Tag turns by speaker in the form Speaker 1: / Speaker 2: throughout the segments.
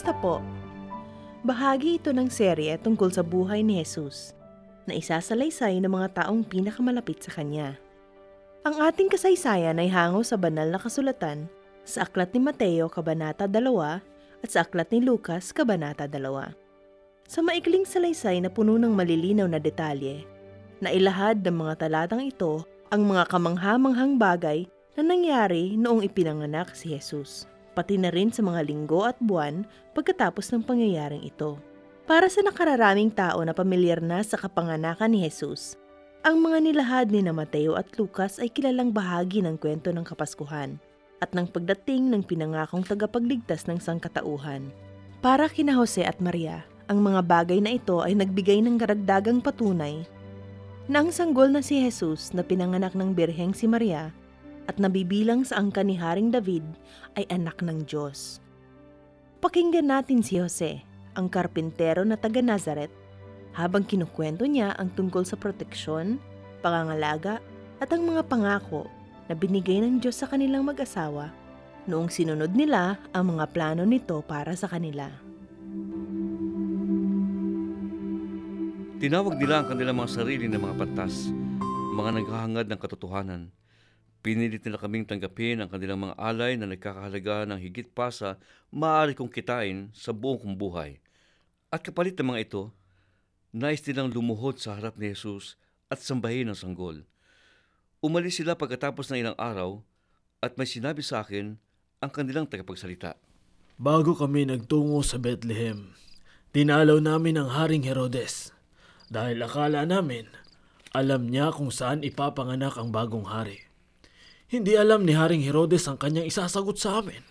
Speaker 1: Kumusta po? Bahagi ito ng serye tungkol sa buhay ni Jesus na isasalaysay ng mga taong pinakamalapit sa Kanya. Ang ating kasaysayan ay hango sa banal na kasulatan sa Aklat ni Mateo, Kabanata 2 at sa Aklat ni Lucas, Kabanata 2. Sa maikling salaysay na puno ng malilinaw na detalye, na ilahad ng mga talatang ito ang mga kamanghamanghang bagay na nangyari noong ipinanganak si Jesus pati na rin sa mga linggo at buwan pagkatapos ng pangyayaring ito. Para sa nakararaming tao na pamilyar na sa kapanganakan ni Jesus, ang mga nilahad ni na Mateo at Lucas ay kilalang bahagi ng kwento ng Kapaskuhan at ng pagdating ng pinangakong tagapagligtas ng sangkatauhan. Para kina Jose at Maria, ang mga bagay na ito ay nagbigay ng karagdagang patunay na ang sanggol na si Jesus na pinanganak ng birheng si Maria at nabibilang sa angka ni Haring David ay anak ng Diyos. Pakinggan natin si Jose, ang karpintero na taga Nazareth, habang kinukwento niya ang tungkol sa proteksyon, pangangalaga at ang mga pangako na binigay ng Diyos sa kanilang mag-asawa noong sinunod nila ang mga plano nito para sa kanila.
Speaker 2: Tinawag nila ang kanilang mga sarili na mga pantas, mga naghahangad ng katotohanan. Pinilit nila kaming tanggapin ang kanilang mga alay na nagkakahalaga ng higit pa sa maaari kong kitain sa buong kong buhay. At kapalit ng mga ito, nais nilang lumuhod sa harap ni Jesus at sambahin ang sanggol. Umalis sila pagkatapos ng ilang araw at may sinabi sa akin ang kanilang tagapagsalita.
Speaker 3: Bago kami nagtungo sa Bethlehem, tinalaw namin ang Haring Herodes dahil akala namin alam niya kung saan ipapanganak ang bagong hari. Hindi alam ni Haring Herodes ang kanyang isasagot sa amin.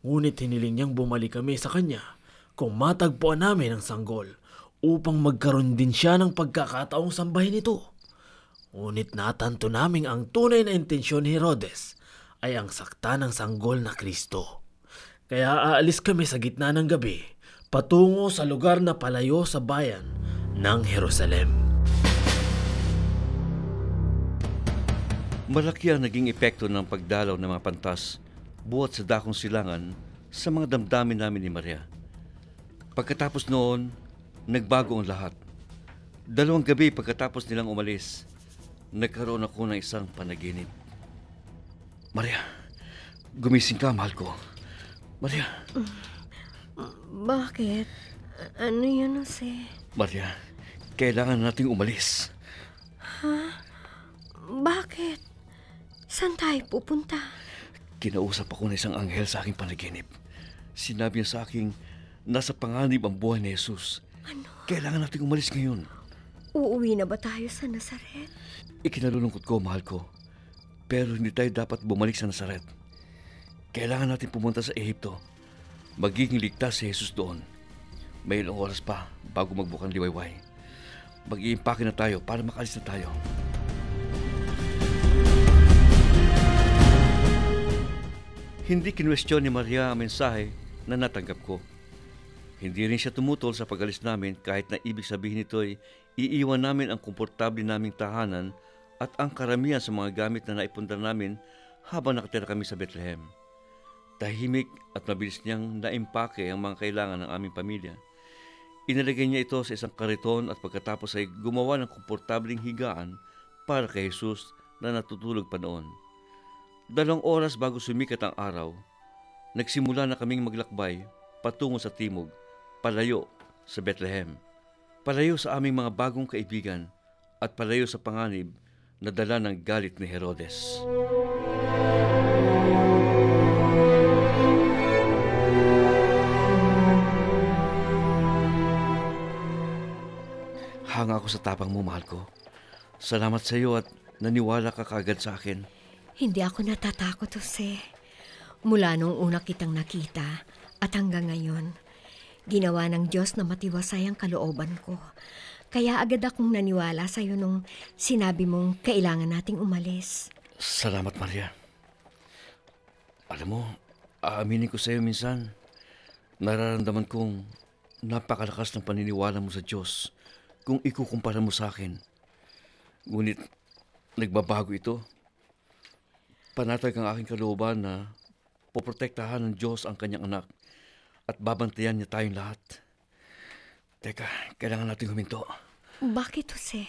Speaker 3: Ngunit hiniling niyang bumalik kami sa kanya kung matagpuan namin ang sanggol upang magkaroon din siya ng pagkakataong sambahin ito. Ngunit natanto namin ang tunay na intensyon ni Herodes ay ang sakta ng sanggol na Kristo. Kaya aalis kami sa gitna ng gabi patungo sa lugar na palayo sa bayan ng Jerusalem.
Speaker 2: Malaki ang naging epekto ng pagdalaw ng mga pantas buhat sa dakong silangan sa mga damdamin namin ni Maria. Pagkatapos noon, nagbago ang lahat. Dalawang gabi pagkatapos nilang umalis, nagkaroon ako ng isang panaginip. Maria, gumising ka, mahal ko. Maria.
Speaker 4: Bakit? Ano yun, Jose?
Speaker 2: Maria, kailangan nating umalis.
Speaker 4: Ha? Bakit? Saan tayo pupunta?
Speaker 2: Kinausap ako ng isang anghel sa aking panaginip. Sinabi niya sa akin, nasa panganib ang buhay ni Jesus.
Speaker 4: Ano?
Speaker 2: Kailangan nating umalis ngayon.
Speaker 4: Uuwi na ba tayo sa Nazaret?
Speaker 2: Ikinalulungkot ko, mahal ko. Pero hindi tayo dapat bumalik sa Nazaret. Kailangan natin pumunta sa Ehipto. Magiging ligtas si Jesus doon. May ilang oras pa bago magbukang liwayway. Mag-iimpake na tayo para makalis na tayo. Hindi kinwestiyon ni Maria ang mensahe na natanggap ko. Hindi rin siya tumutol sa pagalis namin kahit na ibig sabihin nito ay iiwan namin ang komportable naming tahanan at ang karamihan sa mga gamit na naipundar namin habang nakatira kami sa Bethlehem. Tahimik at mabilis niyang naimpake ang mga kailangan ng aming pamilya. Inalagay niya ito sa isang kariton at pagkatapos ay gumawa ng komportabling higaan para kay Jesus na natutulog pa noon. Dalawang oras bago sumikat ang araw, nagsimula na kaming maglakbay patungo sa timog, palayo sa Bethlehem. Palayo sa aming mga bagong kaibigan at palayo sa panganib na dala ng galit ni Herodes. Hanga ako sa tapang mo, mahal ko. Salamat sa iyo at naniwala ka kagad sa akin.
Speaker 4: Hindi ako natatakot, Jose. Mula nung una kitang nakita at hanggang ngayon, ginawa ng Diyos na matiwasay ang kalooban ko. Kaya agad akong naniwala sa iyo nung sinabi mong kailangan nating umalis.
Speaker 2: Salamat, Maria. Alam mo, aaminin ko sa iyo minsan, nararamdaman kong napakalakas ng paniniwala mo sa Diyos kung ikukumpara mo sa akin. Ngunit nagbabago ito. Panatag ang aking kalooban na poprotektahan ng Diyos ang kanyang anak at babantayan niya tayong lahat. Teka, kailangan natin huminto.
Speaker 4: Bakit, Jose?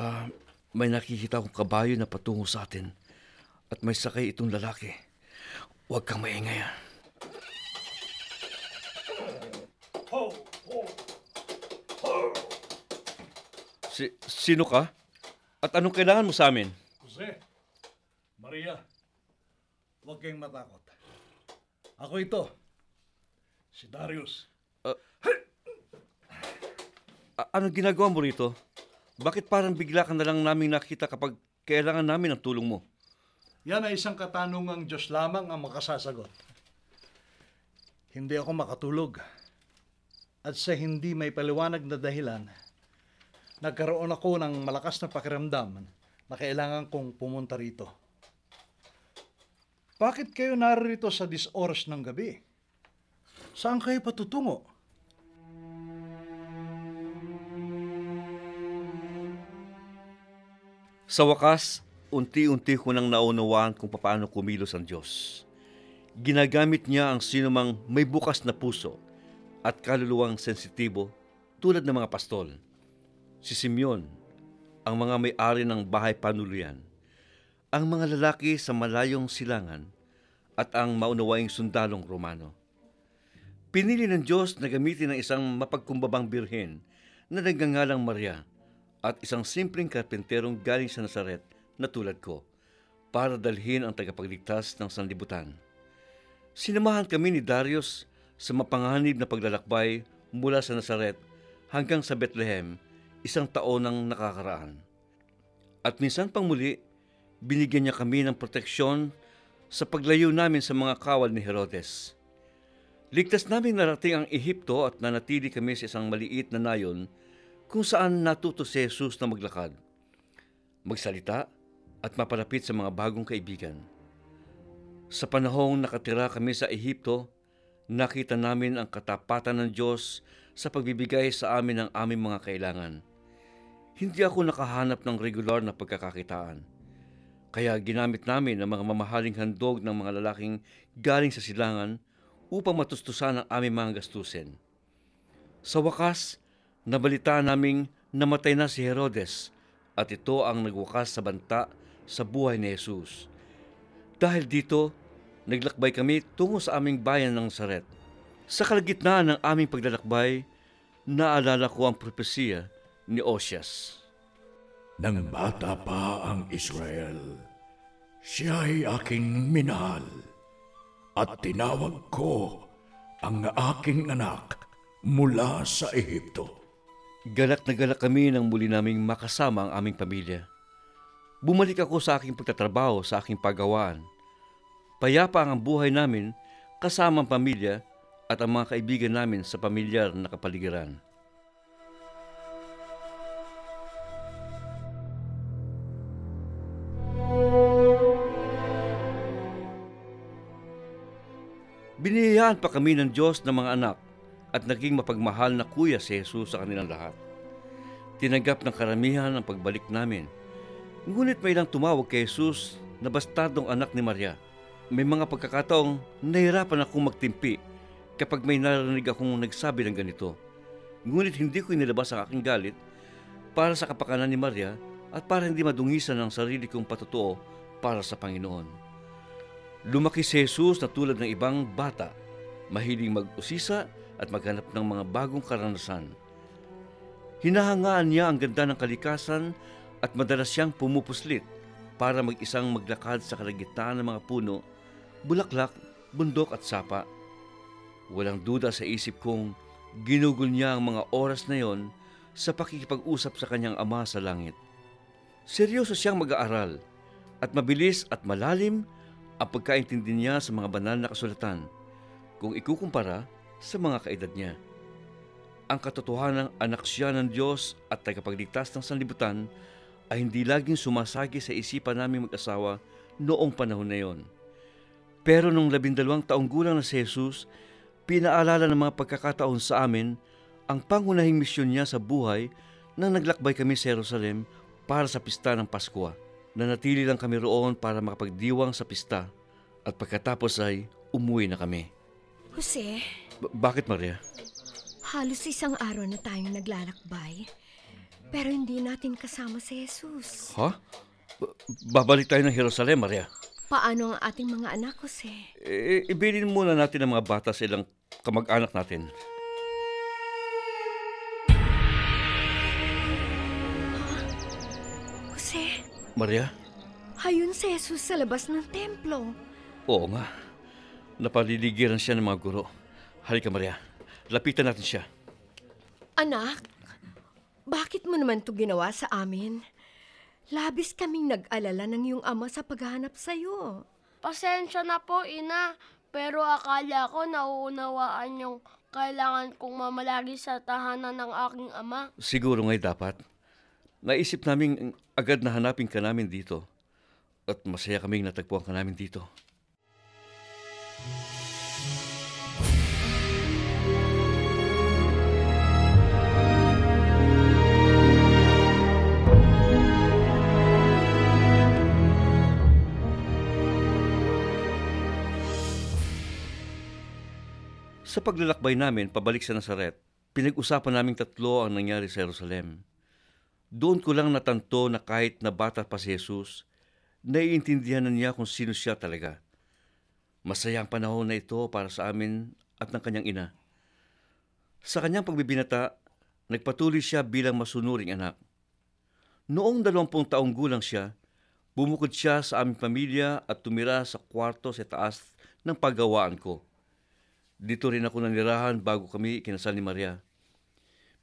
Speaker 2: Ah, may nakikita akong kabayo na patungo sa atin at may sakay itong lalaki. Huwag kang maingay. ah. Si, sino ka? At anong kailangan mo sa amin?
Speaker 5: Jose, Maria, huwag kayong matakot. Ako ito, si Darius.
Speaker 2: A- anong ginagawa mo rito? Bakit parang bigla ka na lang naming nakita kapag kailangan namin ng tulong mo?
Speaker 5: Yan ay isang katanungang Diyos lamang ang makasasagot. Hindi ako makatulog. At sa hindi may paliwanag na dahilan, nagkaroon ako ng malakas na pakiramdam na kailangan kong pumunta rito. Bakit kayo naririto sa dis-oras ng gabi? Saan kayo patutungo?
Speaker 2: Sa wakas, unti-unti ko nang naunawaan kung paano kumilos ang Diyos. Ginagamit niya ang sinumang may bukas na puso at kaluluwang sensitibo tulad ng mga pastol. Si Simeon, ang mga may-ari ng bahay panuluyan, ang mga lalaki sa malayong silangan at ang maunawaing sundalong Romano. Pinili ng Diyos na gamitin ng isang mapagkumbabang birhen na nagngangalang Maria at isang simpleng karpenterong galing sa Nazaret na tulad ko para dalhin ang tagapagligtas ng sanlibutan. Sinamahan kami ni Darius sa mapanganib na paglalakbay mula sa Nazaret hanggang sa Bethlehem isang taon nang nakakaraan. At minsan pang muli, binigyan niya kami ng proteksyon sa paglayo namin sa mga kawal ni Herodes. Ligtas namin narating ang Ehipto at nanatili kami sa isang maliit na nayon kung saan natuto si Jesus na maglakad, magsalita at mapalapit sa mga bagong kaibigan. Sa panahong nakatira kami sa Ehipto, nakita namin ang katapatan ng Diyos sa pagbibigay sa amin ng aming mga kailangan. Hindi ako nakahanap ng regular na pagkakakitaan. Kaya ginamit namin ang mga mamahaling handog ng mga lalaking galing sa silangan upang matustusan ang aming mga gastusin. Sa wakas, nabalita naming namatay na si Herodes at ito ang nagwakas sa banta sa buhay ni Jesus. Dahil dito, naglakbay kami tungo sa aming bayan ng Saret. Sa kalagitnaan ng aming paglalakbay, naalala ko ang propesiya ni Osias.
Speaker 6: Nang bata pa ang Israel, siya'y aking minahal at tinawag ko ang aking anak mula sa Ehipto.
Speaker 2: Galak na galak kami nang muli naming makasama ang aming pamilya. Bumalik ako sa aking pagtatrabaho sa aking pagawaan. Payapa ang buhay namin kasama ang pamilya at ang mga kaibigan namin sa pamilyar na kapaligiran. Biniyayaan pa kami ng Diyos ng mga anak at naging mapagmahal na kuya si Jesus sa kanilang lahat. Tinanggap ng karamihan ang pagbalik namin. Ngunit may ilang tumawag kay Jesus na bastardong anak ni Maria. May mga pagkakataong nahirapan akong magtimpi kapag may narinig akong nagsabi ng ganito. Ngunit hindi ko inilabas ang aking galit para sa kapakanan ni Maria at para hindi madungisan ang sarili kong patutuo para sa Panginoon. Lumaki si Jesus na tulad ng ibang bata, mahiling mag-usisa at maghanap ng mga bagong karanasan. Hinahangaan niya ang ganda ng kalikasan at madalas siyang pumupuslit para mag-isang maglakad sa kalagitnaan ng mga puno, bulaklak, bundok at sapa. Walang duda sa isip kong ginugol niya ang mga oras na yon sa pakikipag-usap sa kanyang ama sa langit. Seryoso siyang mag-aaral at mabilis at malalim ang pagkaintindi niya sa mga banal na kasulatan kung ikukumpara sa mga kaedad niya. Ang katotohanang anak siya ng Diyos at tagapagligtas ng sanlibutan ay hindi laging sumasagi sa isipan naming mag-asawa noong panahon na yon. Pero nung labindalawang taong gulang na si Jesus, pinaalala ng mga pagkakataon sa amin ang pangunahing misyon niya sa buhay nang naglakbay kami sa Jerusalem para sa pista ng Paskwa. Nanatili lang kami roon para makapagdiwang sa pista at pagkatapos ay umuwi na kami.
Speaker 4: Jose,
Speaker 2: B- bakit Maria?
Speaker 4: halos isang araw na tayong naglalakbay. Pero hindi natin kasama si Jesus.
Speaker 2: Ha? B- babalik tayo ng Jerusalem, Maria.
Speaker 4: Paano ang ating mga anak, Jose?
Speaker 2: E, ibilin muna natin ang mga bata sa ilang kamag-anak natin. Maria?
Speaker 4: hayun si Jesus sa labas ng templo.
Speaker 2: Oo nga. Napaliligiran siya ng mga guro. Halika Maria, lapitan natin siya.
Speaker 4: Anak, bakit mo naman to ginawa sa amin? Labis kaming nag-alala ng iyong ama sa paghahanap sa'yo.
Speaker 7: Pasensya na po, ina. Pero akala ko nauunawaan yung kailangan kong mamalagi sa tahanan ng aking ama.
Speaker 2: Siguro nga'y dapat. Naisip namin agad na hanapin ka namin dito. At masaya kaming natagpuan ka namin dito. Sa paglalakbay namin pabalik sa Nazaret, pinag-usapan naming tatlo ang nangyari sa Jerusalem. Doon ko lang natanto na kahit na bata pa si Jesus, naiintindihan na niya kung sino siya talaga. Masaya ang panahon na ito para sa amin at ng kanyang ina. Sa kanyang pagbibinata, nagpatuloy siya bilang masunuring anak. Noong dalawampung taong gulang siya, bumukod siya sa aming pamilya at tumira sa kwarto sa taas ng paggawaan ko. Dito rin ako nanirahan bago kami kinasal ni Maria.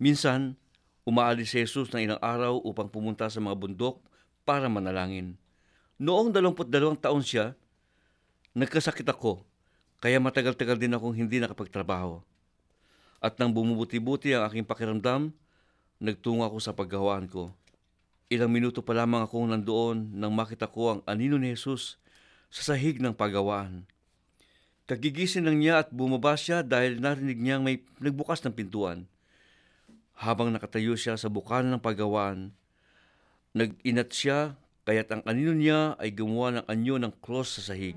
Speaker 2: Minsan, umaalis si Jesus ng ilang araw upang pumunta sa mga bundok para manalangin. Noong 22 taon siya, nagkasakit ako, kaya matagal-tagal din akong hindi nakapagtrabaho. At nang bumubuti-buti ang aking pakiramdam, nagtungo ako sa paggawaan ko. Ilang minuto pa lamang akong nandoon nang makita ko ang anino ni Jesus sa sahig ng paggawaan. Kagigising lang niya at bumaba siya dahil narinig niyang may nagbukas ng pintuan. Habang nakatayo siya sa bukana ng paggawaan, nag-inat siya kaya't ang anino niya ay gumawa ng anyo ng cross sa sahig.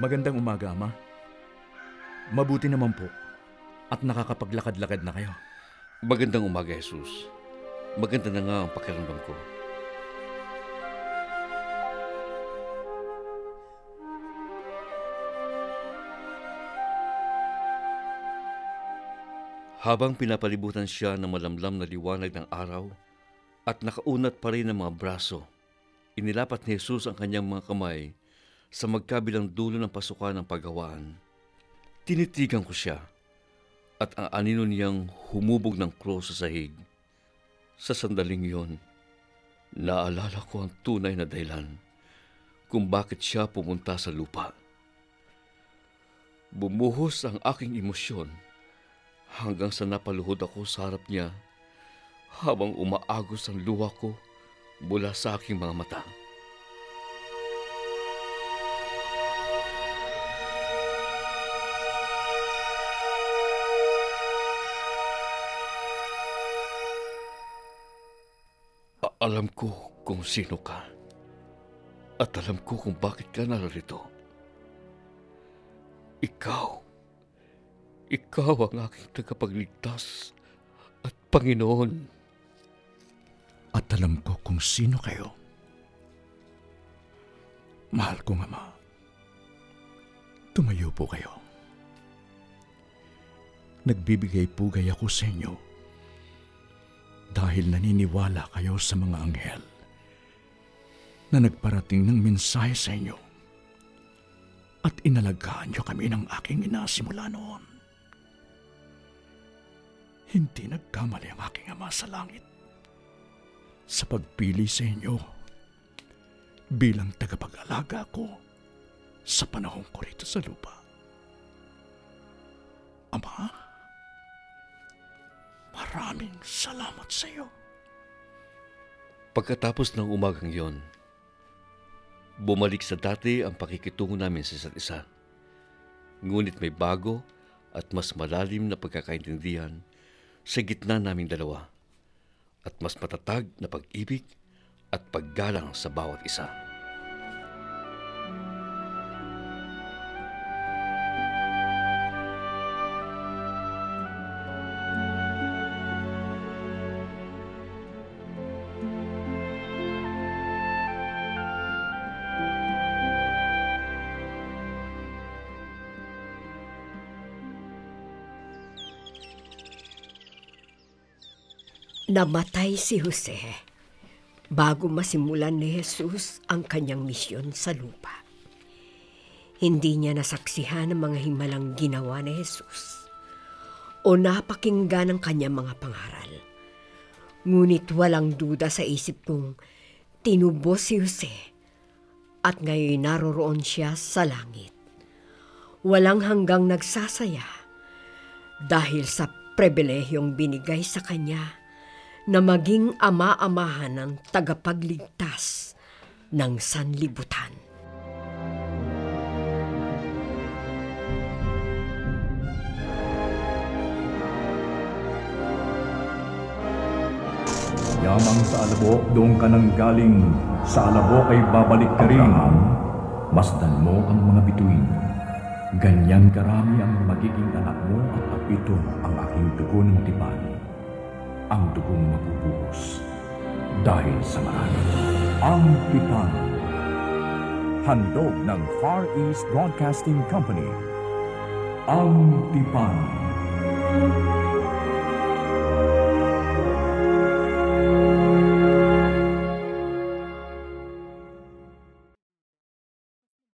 Speaker 6: Magandang umaga, Ama. Mabuti naman po. At nakakapaglakad-lakad na kayo.
Speaker 2: Magandang umaga, Jesus. Maganda na nga ang pakiramdam ko. Habang pinapalibutan siya ng malamlam na liwanag ng araw at nakaunat pa rin ang mga braso, inilapat ni Jesus ang kanyang mga kamay sa magkabilang dulo ng pasukan ng paggawaan. Tinitigan ko siya at ang anino niyang humubog ng cross sa sahig. Sa sandaling yon, naalala ko ang tunay na dahilan kung bakit siya pumunta sa lupa. Bumuhos ang aking emosyon hanggang sa napaluhod ako sa harap niya habang umaagos ang luha ko mula sa aking mga mata. Alam ko kung sino ka. At alam ko kung bakit ka narito. Ikaw. Ikaw ang aking tagapagligtas at Panginoon.
Speaker 6: At alam ko kung sino kayo. Mahal kong Ama. Tumayo po kayo. Nagbibigay pugay ako sa inyo dahil naniniwala kayo sa mga anghel na nagparating ng mensahe sa inyo. at inalagaan niyo kami ng aking ina simula noon. Hindi nagkamali ang aking ama sa langit sa pagpili sa inyo bilang tagapag-alaga ko sa panahon ko rito sa lupa. Ama, maraming salamat sa iyo.
Speaker 2: Pagkatapos ng umagang yon, bumalik sa dati ang pakikitungo namin sa isa't isa. Ngunit may bago at mas malalim na pagkakaintindihan sa gitna naming dalawa at mas matatag na pag-ibig at paggalang sa bawat isa.
Speaker 4: Namatay si Jose bago masimulan ni Jesus ang kanyang misyon sa lupa. Hindi niya nasaksihan ang mga himalang ginawa ni Jesus o napakinggan ang kanyang mga pangaral. Ngunit walang duda sa isip kong tinubos si Jose at ngayon naroroon siya sa langit. Walang hanggang nagsasaya dahil sa pribilehiyong binigay sa kanya na maging ama-amahan ng tagapagligtas ng sanlibutan.
Speaker 6: Yamang sa alabok, doon ka nang galing. Sa alabok ay babalik ka rin. Masdan mo ang mga bituin. Ganyan karami ang magiging anak mo at apito ang aking dugo ng tipan. Ang dugong mabubuhos dahil sa marami. Ang tipan. Handog ng Far East Broadcasting Company. Ang tipan.